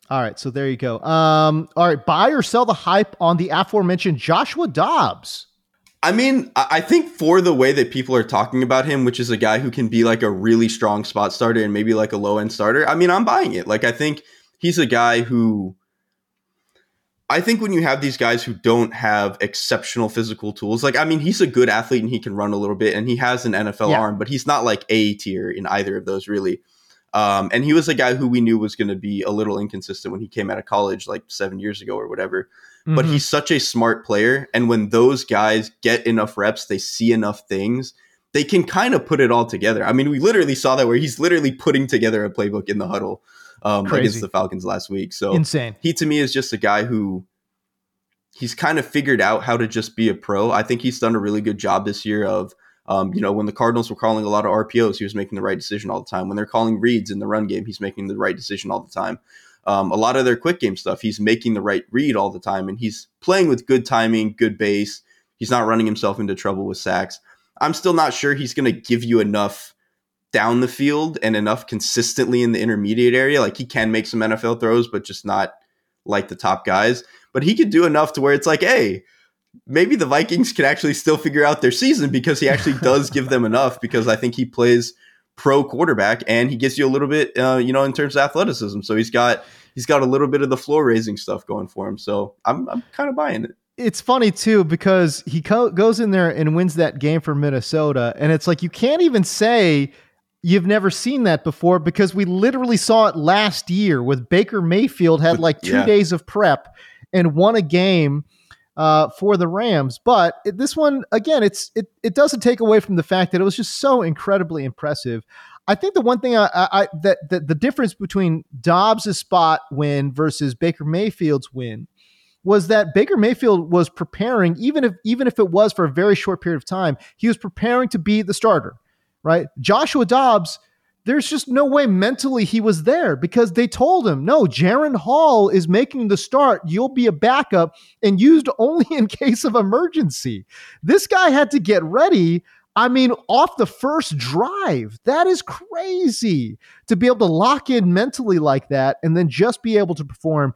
All right, so there you go. Um, all right, buy or sell the hype on the aforementioned Joshua Dobbs. I mean, I think for the way that people are talking about him, which is a guy who can be like a really strong spot starter and maybe like a low end starter, I mean, I'm buying it. Like, I think he's a guy who I think when you have these guys who don't have exceptional physical tools, like I mean, he's a good athlete and he can run a little bit and he has an NFL yeah. arm, but he's not like A tier in either of those really. Um, and he was a guy who we knew was going to be a little inconsistent when he came out of college, like seven years ago or whatever. Mm-hmm. But he's such a smart player, and when those guys get enough reps, they see enough things, they can kind of put it all together. I mean, we literally saw that where he's literally putting together a playbook in the huddle um, against the Falcons last week. So insane. He to me is just a guy who he's kind of figured out how to just be a pro. I think he's done a really good job this year of um, you know, when the Cardinals were calling a lot of RPOs, he was making the right decision all the time. When they're calling reads in the run game, he's making the right decision all the time. Um, a lot of their quick game stuff, he's making the right read all the time, and he's playing with good timing, good base. He's not running himself into trouble with sacks. I'm still not sure he's going to give you enough down the field and enough consistently in the intermediate area. Like he can make some NFL throws, but just not like the top guys. But he could do enough to where it's like, hey, maybe the Vikings can actually still figure out their season because he actually does *laughs* give them enough because I think he plays pro quarterback and he gives you a little bit uh, you know in terms of athleticism. So he's got he's got a little bit of the floor raising stuff going for him. So I'm I'm kind of buying it. It's funny too because he co- goes in there and wins that game for Minnesota. And it's like you can't even say you've never seen that before because we literally saw it last year with Baker Mayfield had like 2 yeah. days of prep and won a game uh, for the Rams. But it, this one, again, it's it it doesn't take away from the fact that it was just so incredibly impressive. I think the one thing I, I that, that the difference between Dobbs' spot win versus Baker Mayfield's win was that Baker Mayfield was preparing, even if even if it was for a very short period of time, he was preparing to be the starter. Right, Joshua Dobbs there's just no way mentally he was there because they told him, no, Jaren Hall is making the start. You'll be a backup and used only *laughs* in case of emergency. This guy had to get ready. I mean, off the first drive. That is crazy to be able to lock in mentally like that and then just be able to perform.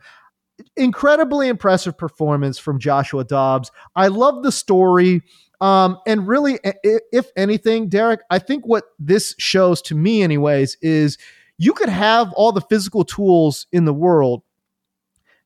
Incredibly impressive performance from Joshua Dobbs. I love the story. Um, and really, if anything, Derrik, I think what this shows to me, anyways, is you could have all the physical tools in the world.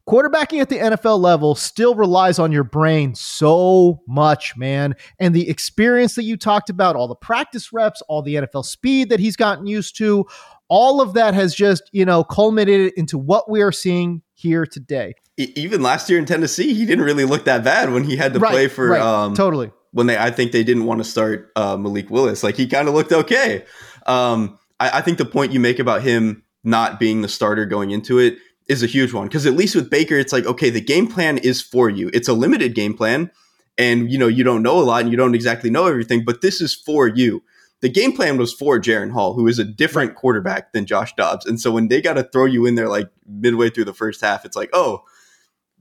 Quarterbacking at the NFL level still relies on your brain so much, man. And the experience that you talked about, all the practice reps, all the NFL speed that he's gotten used to, all of that has just, you know, culminated into what we are seeing here today. Even last year in Tennessee, he didn't really look that bad when he had to right, play for right, um, totally when they I think they didn't want to start uh, Malik Willis. Like he kind of looked okay. Um, I, I, think the point you make about him not being the starter going into it is a huge one because at least with Baker, it's like okay, the game plan is for you. It's a limited game plan, and you know you don't know a lot and you don't exactly know everything, but this is for you. The game plan was for Jaren Hall, who is a different quarterback than Josh Dobbs, and so when they got to throw you in there like midway through the first half, it's like oh.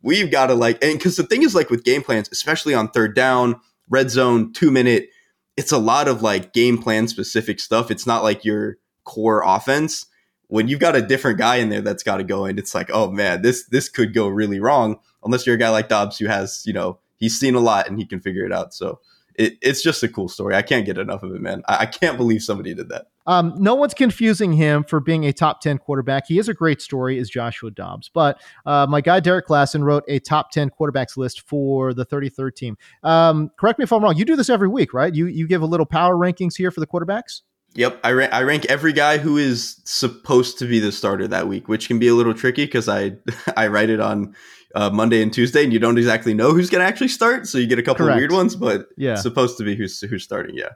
We've got to like, and because the thing is, like with game plans, especially on third down, red zone, two minute. It's a lot of like game plan specific stuff. It's not like your core offense. When you've got a different guy in there that's got to go in, it's like, oh man, this this could go really wrong. Unless you're a guy like Dobbs who has, you know, he's seen a lot and he can figure it out. So it, it's just a cool story. I can't get enough of it, man. I, I can't believe somebody did that. Um, no one's confusing him for being a top 10 quarterback. He is a great story, is Joshua Dobbs. But uh, my guy, Derrik Klassen, wrote a top 10 quarterbacks list for the 33rd team. Um, correct me if I'm wrong. You do this every week, right? You, you give a little power rankings here for the quarterbacks? Yep, I, ra- I rank every guy who is supposed to be the starter that week, which can be a little tricky because I *laughs* I write it on uh, Monday and Tuesday, and you don't exactly know who's going to actually start, so you get a couple Correct. of weird ones. But yeah, supposed to be who's who's starting. Yeah.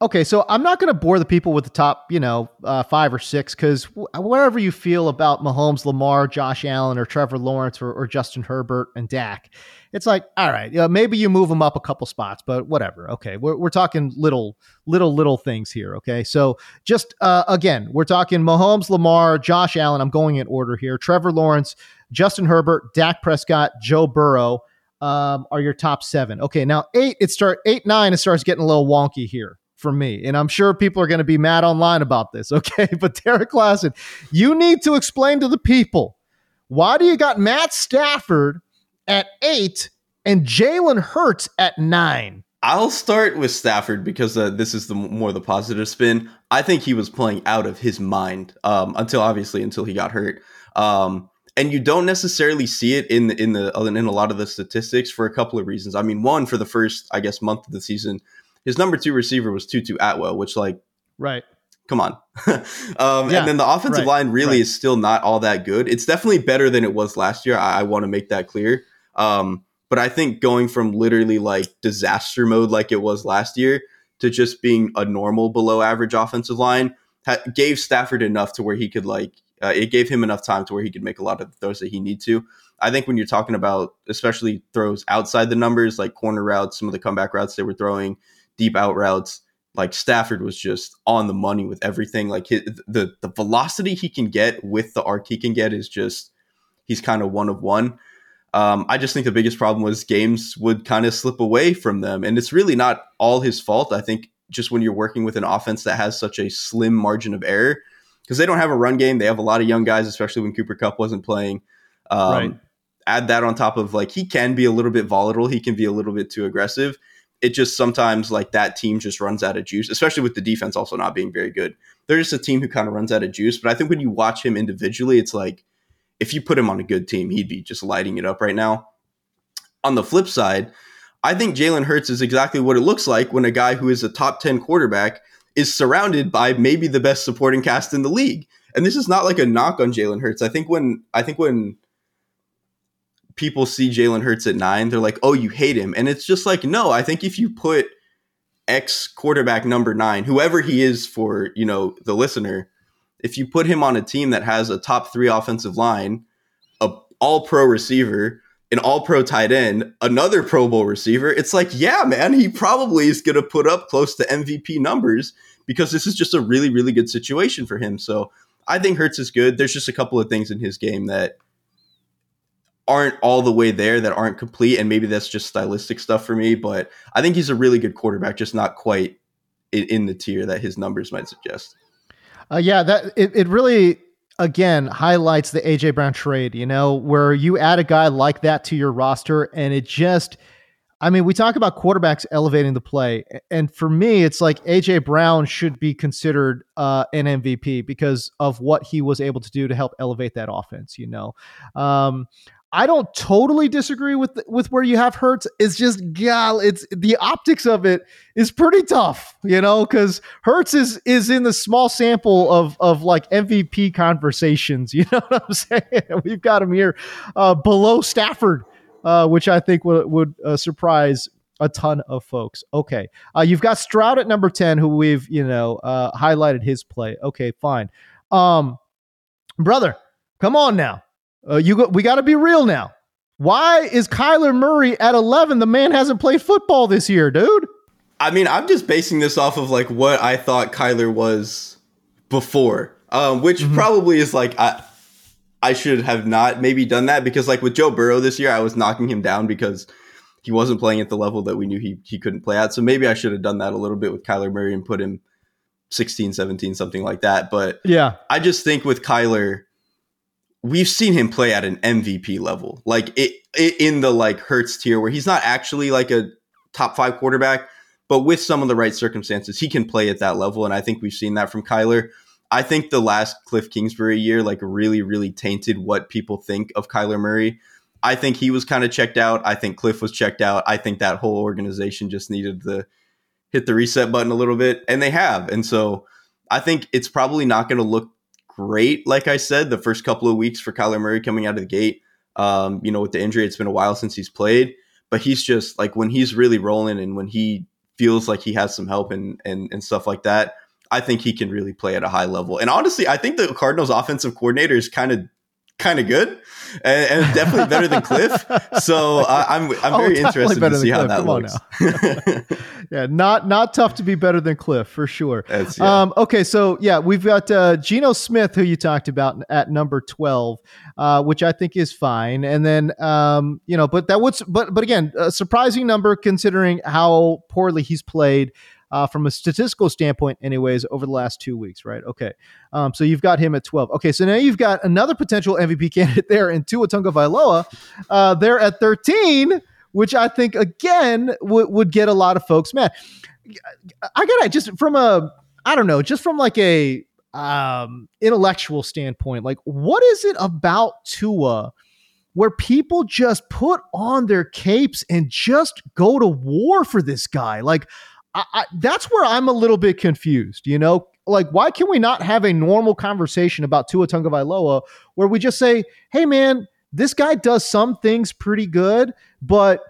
Okay, so I'm not going to bore the people with the top, you know, uh, five or six because wherever you feel about Mahomes, Lamar, Josh Allen, or Trevor Lawrence, or, or Justin Herbert and Dak, it's like, all right, you know, maybe you move them up a couple spots, but whatever. Okay, we're, we're talking little, little, little things here. Okay, so just uh, again, we're talking Mahomes, Lamar, Josh Allen. I'm going in order here. Trevor Lawrence, Justin Herbert, Dak Prescott, Joe Burrow um, are your top seven. Okay, now eight, it start eight, nine, it starts getting a little wonky here for me. And I'm sure people are going to be mad online about this. *laughs* Okay. But Derrik Klassen, you need to explain to the people why do you got Matt Stafford at eight and Jalen Hurts at nine? I'll start with Stafford because uh, this is the more the positive spin. I think he was playing out of his mind um, until obviously until he got hurt. Um, and you don't necessarily see it in the in the in a lot of the statistics for a couple of reasons. I mean, one for the first I guess month of the season, his number two receiver was Tutu Atwell, which like right. Come on, *laughs* um, yeah, and then the offensive right, line really right. is still not all that good. It's definitely better than it was last year. I, I want to make that clear. Um, but I think going from literally like disaster mode like it was last year to just being a normal below average offensive line ha- gave Stafford enough to where he could like Uh, it gave him enough time to where he could make a lot of the throws that he need to. I think when you're talking about especially throws outside the numbers, like corner routes, some of the comeback routes they were throwing, deep out routes, like Stafford was just on the money with everything. Like his, the the velocity he can get with the arc he can get is just he's kind of one of one. Um, I just think the biggest problem was games would kind of slip away from them, and it's really not all his fault. I think just when you're working with an offense that has such a slim margin of error, because they don't have a run game, they have a lot of young guys, especially when Cooper Kupp wasn't playing. Um, right. Add that on top of like he can be a little bit volatile, he can be a little bit too aggressive. It just sometimes like that team just runs out of juice, especially with the defense also not being very good. They're just a team who kind of runs out of juice. But I think when you watch him individually, it's like if you put him on a good team, he'd be just lighting it up right now. On the flip side, I think Jalen Hurts is exactly what it looks like when a guy who is a top 10 quarterback is surrounded by maybe the best supporting cast in the league. And this is not like a knock on Jalen Hurts. I think when I think when people see Jalen Hurts at nine, they're like, oh, you hate him. And it's just like, no, I think if you put X quarterback number nine, whoever he is for, you know, the listener, if you put him on a team that has a top three offensive line, a all pro receiver, an all pro tight end, another Pro Bowl receiver, it's like, yeah, man, he probably is going to put up close to MVP numbers because this is just a really, really good situation for him. So I think Hurts is good. There's just a couple of things in his game that aren't all the way there, that aren't complete. And maybe that's just stylistic stuff for me. But I think he's a really good quarterback, just not quite in, in the tier that his numbers might suggest. Uh, yeah, that it, it really again highlights the AJ Brown trade, you know, where you add a guy like that to your roster and it just I mean, we talk about quarterbacks elevating the play, and for me, it's like AJ Brown should be considered uh, an MVP because of what he was able to do to help elevate that offense. You know, um, I don't totally disagree with with where you have Hurts. It's just gal, it's the optics of it is pretty tough, you know, because Hurts is is in the small sample of of like MVP conversations. *laughs* You know what I'm saying? *laughs* We've got him here uh, below Stafford, uh, which I think would would uh, surprise a ton of folks. Okay, uh, you've got Stroud at number ten, who we've you know uh, highlighted his play. Okay, fine, um, brother, come on now uh, you go, we got to be real now. Why is Kyler Murray at 11? The man hasn't played football this year, dude. I mean, I'm just basing this off of like what I thought Kyler was before, um, which mm-hmm. probably is like I I should have not maybe done that because like with Joe Burrow this year, I was knocking him down because he wasn't playing at the level that we knew he he couldn't play at. So maybe I should have done that a little bit with Kyler Murray and put him 16, 17, something like that. But yeah, I just think with Kyler, we've seen him play at an MVP level, like it, it, in the like Hurts tier, where he's not actually like a top five quarterback, but with some of the right circumstances, he can play at that level. And I think we've seen that from Kyler. I think the last Cliff Kingsbury year, like, really, really tainted what people think of Kyler Murray. I think he was kind of checked out. I think Cliff was checked out. I think that whole organization just needed to hit the reset button a little bit, and they have. And so I think it's probably not going to look great. Like I said, the first couple of weeks for Kyler Murray coming out of the gate, um, you know, with the injury, it's been a while since he's played, but he's just like when he's really rolling and when he feels like he has some help and and, and stuff like that. I think he can really play at a high level. And honestly, I think the Cardinals offensive coordinator is kind of kind of good and, and, definitely better than Cliff. So uh, I'm I'm oh, very interested to see how that looks. *laughs* yeah, not not tough to be better than Cliff for sure. Yeah. Um, okay, so yeah, we've got uh, Geno Smith, who you talked about at number twelve, uh, which I think is fine. And then um, you know, but that was but but again, a surprising number considering how poorly he's played uh, from a statistical standpoint, anyways, over the last two weeks, right? Okay. Um, so you've got him at 12. Okay. So now you've got another potential MVP *laughs* candidate there in Tua Tagovailoa. Uh, they're at 13, which I think, again, w- would get a lot of folks mad. I gotta just from a, I don't know, just from like a um, intellectual standpoint, like what is it about Tua? where people just put on their capes and just go to war for this guy. Like, I, I, that's where I'm a little bit confused. You know, like why can we not have a normal conversation about Tua Tagovailoa where we just say, "Hey, man, this guy does some things pretty good, but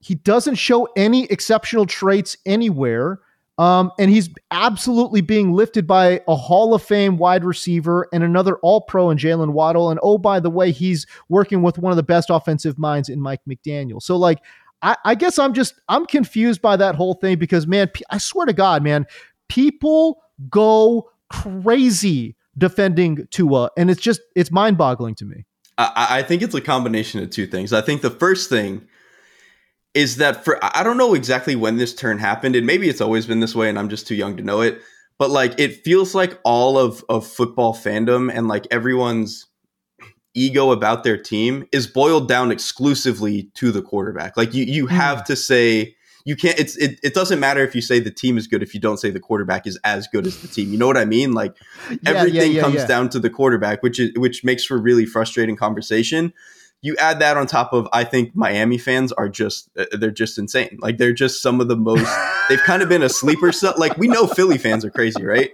he doesn't show any exceptional traits anywhere." Um, and he's absolutely being lifted by a Hall of Fame wide receiver and another All Pro in Jaylen Waddle. And oh, by the way, he's working with one of the best offensive minds in Mike McDaniel. So, like, I, I guess I'm just I'm confused by that whole thing because, man, I swear to God, man, people go crazy defending Tua, and it's just it's mind boggling to me. I, I think it's a combination of two things. I think the first thing is that for I don't know exactly when this turn happened, and maybe it's always been this way, and I'm just too young to know it. But like, it feels like all of of football fandom and like everyone's ego about their team is boiled down exclusively to the quarterback. Like you you have mm. to say you can't it's it, it doesn't matter if you say the team is good if you don't say the quarterback is as good as the team. You know what I mean? Like *laughs* everything yeah, yeah, comes down to the quarterback, which is which makes for really frustrating conversation you add that on top of I think Miami fans are just uh, they're just insane. Like they're just some of the most *laughs* they've kind of been a sleeper cell. Like we know Philly fans are crazy, right?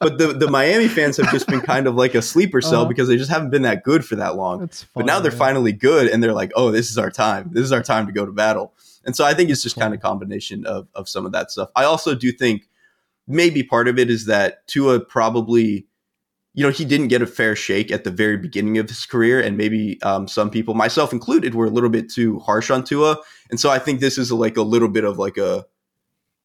But the the Miami fans have just been kind of like a sleeper cell uh, because they just haven't been that good for that long. Funny, but now they're man. finally good and they're like, "Oh, this is our time. This is our time to go to battle." And so I think it's just kind of combination of of some of that stuff. I also do think maybe part of it is that Tua probably you know, he didn't get a fair shake at the very beginning of his career, and maybe um, some people, myself included, were a little bit too harsh on Tua. And so I think this is like a little bit of like a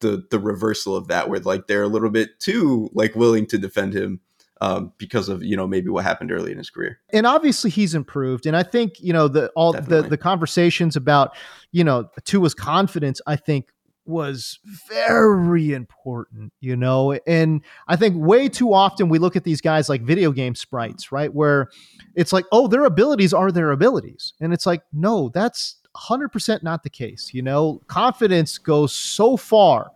the the reversal of that, where like they're a little bit too like willing to defend him um, because of you know maybe what happened early in his career. And obviously he's improved, and I think you know the all Definitely. the the conversations about you know Tua's confidence, I think was very important, you know? And I think way too often we look at these guys like video game sprites, right? Where it's like, oh, their abilities are their abilities. And it's like, no, that's 100% not the case, you know? Confidence goes so far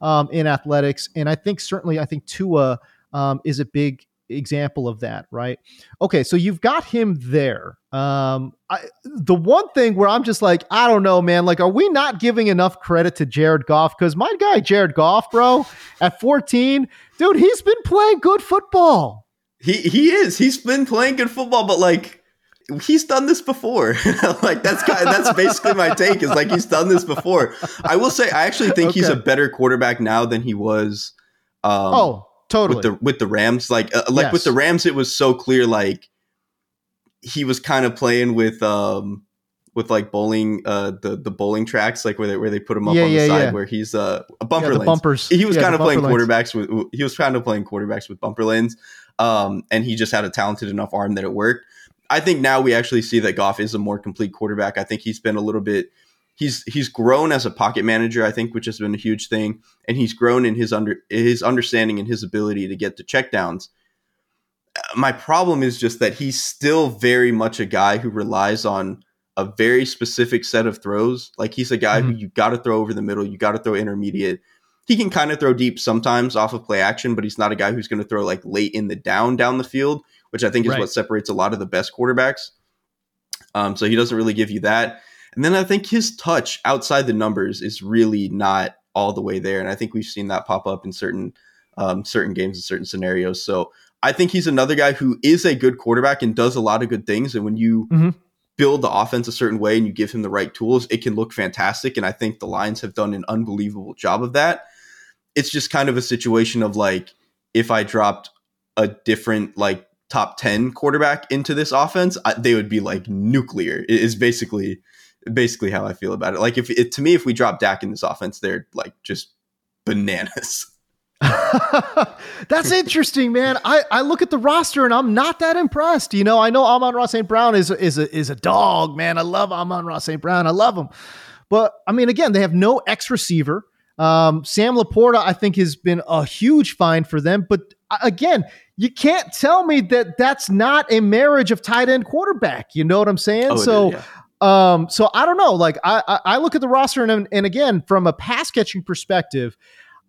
um, in athletics. And I think certainly, I think Tua um, is a big example of that, right? Okay, so you've got him there. Um, I, the one thing where I'm just like, I don't know, man. Like, are we not giving enough credit to Jared Goff? Because my guy Jared Goff, bro, at 14, dude, he's been playing good football. He he is. He's been playing good football, but like he's done this before. *laughs* like that's kind of, that's basically my take. Is like he's done this before. I will say I actually think okay. he's a better quarterback now than he was. Um, oh, totally with the with the Rams. Like uh, like yes. with the Rams, it was so clear. Like he was kind of playing with um with like bowling uh the the bowling tracks like where they where they put him up yeah, on the yeah, side yeah. where he's uh a bumper yeah, bumpers he was kind of playing quarterbacks with he was kind of playing quarterbacks with bumper lanes um and he just had a talented enough arm that it worked I think now we actually see that Goff is a more complete quarterback I think he's been a little bit he's he's grown as a pocket manager, I think, which has been a huge thing, and he's grown in his under his understanding and his ability to get to checkdowns. My problem is just that he's still very much a guy who relies on a very specific set of throws. Like he's a guy mm-hmm. who you got to throw over the middle, you got to throw intermediate. He can kind of throw deep sometimes off of play action, but he's not a guy who's going to throw like late in the down down the field, which I think is right. what separates a lot of the best quarterbacks. Um, so he doesn't really give you that. And then I think his touch outside the numbers is really not all the way there. And I think we've seen that pop up in certain um, certain games and certain scenarios. So I think he's another guy who is a good quarterback and does a lot of good things. And when you mm-hmm. build the offense a certain way and you give him the right tools, it can look fantastic. And I think the Lions have done an unbelievable job of that. It's just kind of a situation of like if I dropped a different like top 10 quarterback into this offense, I, they would be like nuclear. It is basically basically how I feel about it. Like if it to me, if we drop Dak in this offense, they're like just bananas. *laughs* That's interesting, man. I, I look at the roster and I'm not that impressed. You know, I know Amon-Ra St. Brown is is a, is a dog, man. I love Amon-Ra St. Brown. I love him. But I mean, again, they have no X receiver. Um, Sam LaPorta, I think, has been a huge find for them. But again, you can't tell me that that's not a marriage of tight end quarterback. You know what I'm saying? Oh, so yeah. Um, so I don't know. Like I, I, I look at the roster and, and again, from a pass catching perspective,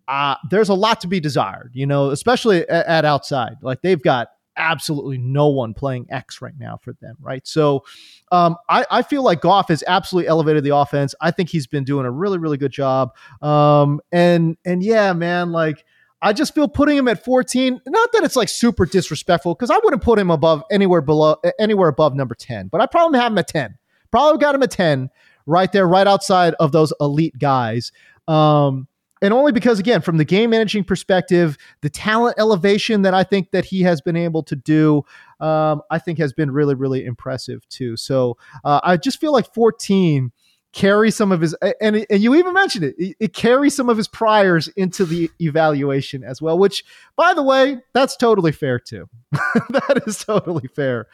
uh, there's a lot to be desired, you know, especially at, at, outside. Like they've got absolutely no one playing X right now for them, right? So um, I, I feel like Goff has absolutely elevated the offense. I think he's been doing a really, really good job. Um, and and yeah, man, like I just feel putting him at 14, not that it's like super disrespectful, because I wouldn't put him above anywhere below anywhere above number 10, but I probably have him at 10. Probably got him a 10 right there, right outside of those elite guys. Um, and only because again from the game managing perspective the talent elevation that i think that he has been able to do um, i think has been really really impressive too. So uh, i just feel like 14 carry some of his and, and you even mentioned it, it it carries some of his priors into the evaluation as well which by the way that's totally fair too. *laughs* That is totally fair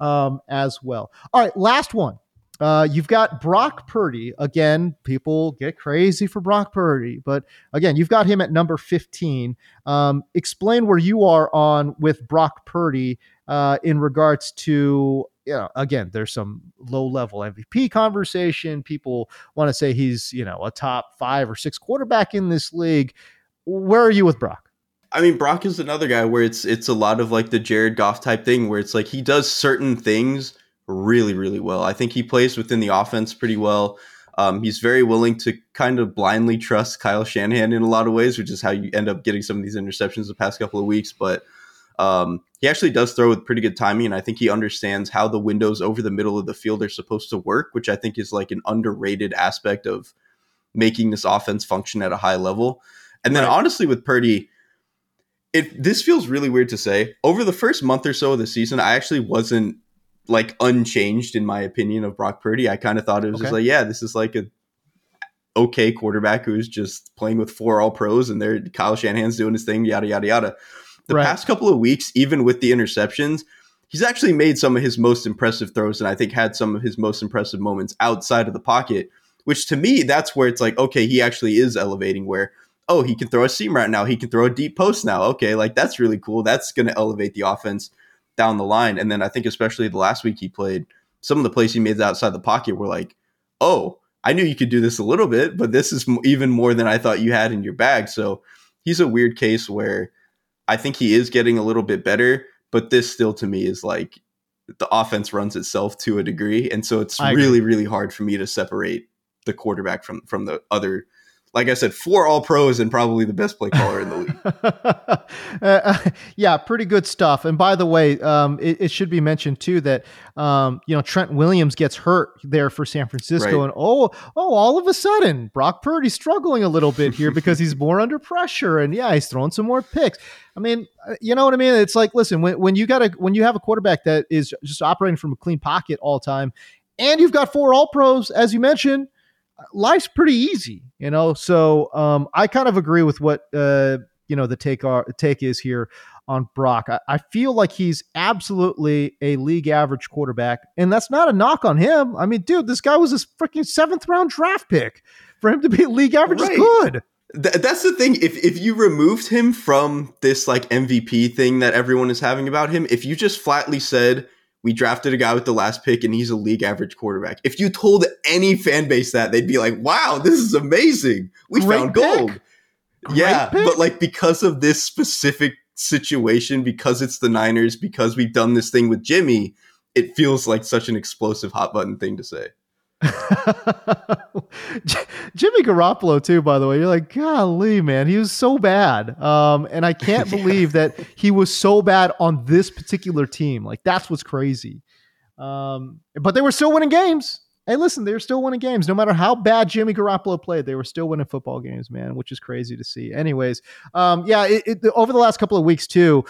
um, as well. All right last one uh, you've got Brock Purdy. Again, people get crazy for Brock Purdy, but again, you've got him at number 15. Um, explain where you are on with Brock Purdy uh, in regards to, you know, again, there's some low level MVP conversation. People want to say he's, you know, a top five or six quarterback in this league. Where are you with Brock? I mean, Brock is another guy where it's it's a lot of like the Jared Goff type thing, where it's like he does certain things really, really well. I think he plays within the offense pretty well. Um, he's very willing to kind of blindly trust Kyle Shanahan in a lot of ways, which is how you end up getting some of these interceptions the past couple of weeks. But um, he actually does throw with pretty good timing, and I think he understands how the windows over the middle of the field are supposed to work, which I think is like an underrated aspect of making this offense function at a high level. And then, right. honestly, with Purdy, it this feels really weird to say. Over the first month or so of the season, I actually wasn't like unchanged in my opinion of Brock Purdy. I kind of thought it was okay. just like, yeah, this is like a okay quarterback who's just playing with four all pros and they're Kyle Shanahan's doing his thing, yada yada yada. The right. past couple of weeks, even with the interceptions, he's actually made some of his most impressive throws and I think had some of his most impressive moments outside of the pocket, which to me, that's where it's like, okay, he actually is elevating where, oh, he can throw a seam right now, he can throw a deep post now. Okay, like that's really cool. That's gonna elevate the offense down the line. And then I think especially the last week he played, some of the plays he made outside the pocket were like, oh, I knew you could do this a little bit, but this is even more than I thought you had in your bag. So he's a weird case where I think he is getting a little bit better, but this still to me is like the offense runs itself to a degree. And so it's really, really hard for me to separate the quarterback from from the other like I said, four All Pros and probably the best play caller in the league. *laughs* uh, yeah, pretty good stuff. And by the way, um, it, it, should be mentioned too that um, you know Trent Williams gets hurt there for San Francisco, right. and oh, oh, all of a sudden Brock Purdy's struggling a little bit here *laughs* because he's more under pressure, and yeah, he's throwing some more picks. I mean, uh, you know what I mean? It's like, listen, when, when you got a when you have a quarterback that is just operating from a clean pocket all the time, and you've got four All Pros, as you mentioned life's pretty easy, you know. So um, I kind of agree with what uh, you know the take our take is here on Brock. I, I, feel like he's absolutely a league average quarterback, and that's not a knock on him. I mean, dude, this guy was a freaking seventh round draft pick. For him to be league average right. is good. Th- that's the thing. If if you removed him from this like MVP thing that everyone is having about him, if you just flatly said we drafted a guy with the last pick and he's a league average quarterback. If you told any fan base that, they'd be like, wow, this is amazing. We Great found pick. gold. Great yeah. Pick. But like because of this specific situation, because it's the Niners, because we've done this thing with Jimmy, it feels like such an explosive hot button thing to say. *laughs* Jimmy Garoppolo too, by the way. You're like, golly, man, he was so bad. Um, and I *laughs* can't believe that he was so bad on this particular team. Like that's what's crazy. Um, but they were still winning games. Hey, listen, they were still winning games. No matter how bad Jimmy Garoppolo played, they were still winning football games, man, which is crazy to see. Anyways, um, yeah, it, it, over the last couple of weeks too,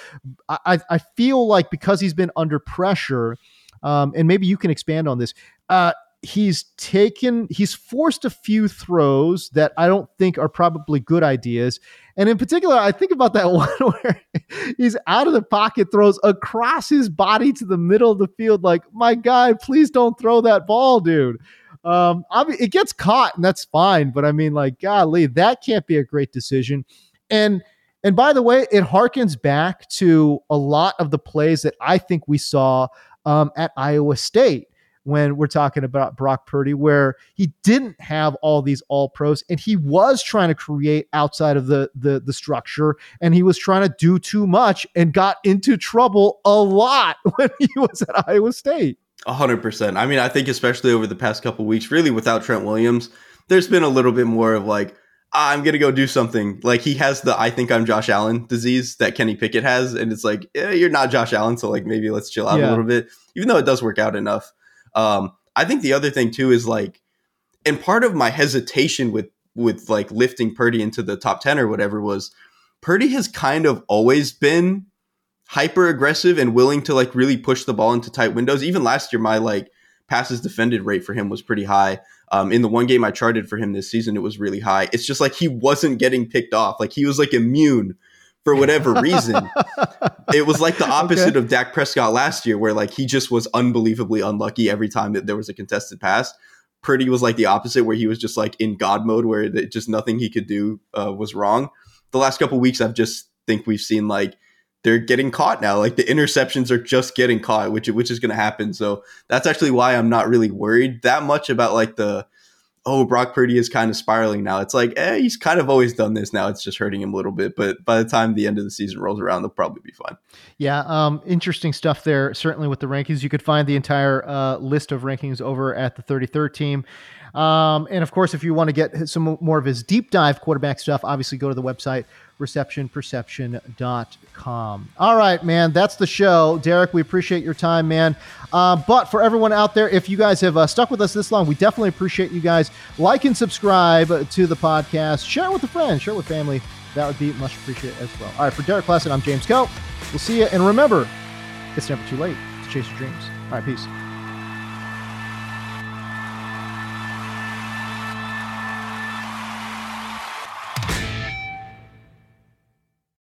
I, I feel like because he's been under pressure, um, and maybe you can expand on this. Uh, he's taken he's forced a few throws that I don't think are probably good ideas. And in particular, I think about that *laughs* one where he's out of the pocket, throws across his body to the middle of the field, like, my guy, please don't throw that ball, dude. Um, I mean, it gets caught and that's fine, but I mean, like, golly, that can't be a great decision. And and by the way, it harkens back to a lot of the plays that I think we saw um, at Iowa State when we're talking about Brock Purdy, where he didn't have all these all pros and he was trying to create outside of the, the, the structure and he was trying to do too much and got into trouble a lot *laughs* when he was at Iowa State. A hundred percent. I mean, I think especially over the past couple weeks, really without Trent Williams, there's been a little bit more of like, ah, I'm gonna go do something. Like he has the I think I'm Josh Allen disease that Kenny Pickett has, and it's like, eh, you're not Josh Allen, so like maybe let's chill out yeah. a little bit. Even though it does work out enough. Um, I think the other thing too is like, and part of my hesitation with with like lifting Purdy into the top 10 or whatever was Purdy has kind of always been hyper aggressive and willing to like really push the ball into tight windows. Even last year, my like passes defended rate for him was pretty high. Um, in the one game I charted for him this season, it was really high. It's just like he wasn't getting picked off. Like he was like immune for whatever reason. *laughs* it was like the opposite okay. of Dak Prescott last year, where like he just was unbelievably unlucky every time that there was a contested pass. Purdy was like the opposite, where he was just like in God mode, where just nothing he could do uh, was wrong. The last couple weeks, I've just think we've seen like they're getting caught now. Like the interceptions are just getting caught, which which is going to happen. So that's actually why I'm not really worried that much about like the oh, Brock Purdy is kind of spiraling now. It's like, eh, he's kind of always done this now. It's just hurting him a little bit. But by the time the end of the season rolls around, they'll probably be fine. Yeah. Um, interesting stuff there. Certainly with the rankings, you could find the entire uh, list of rankings over at the 33rd team. Um, and of course, if you want to get some more of his deep dive quarterback stuff, obviously go to the website receptionperception.com. All right, man, that's the show. Derrik, we appreciate your time, man. Uh, but for everyone out there, if you guys have uh, stuck with us this long, we definitely appreciate you guys. Like and subscribe to the podcast. Share it with a friend, share it with family. That would be much appreciated as well. All right, for Derrik Klassen, I'm James Koh. We'll see you. And remember, it's never too late to chase your dreams. All right, peace.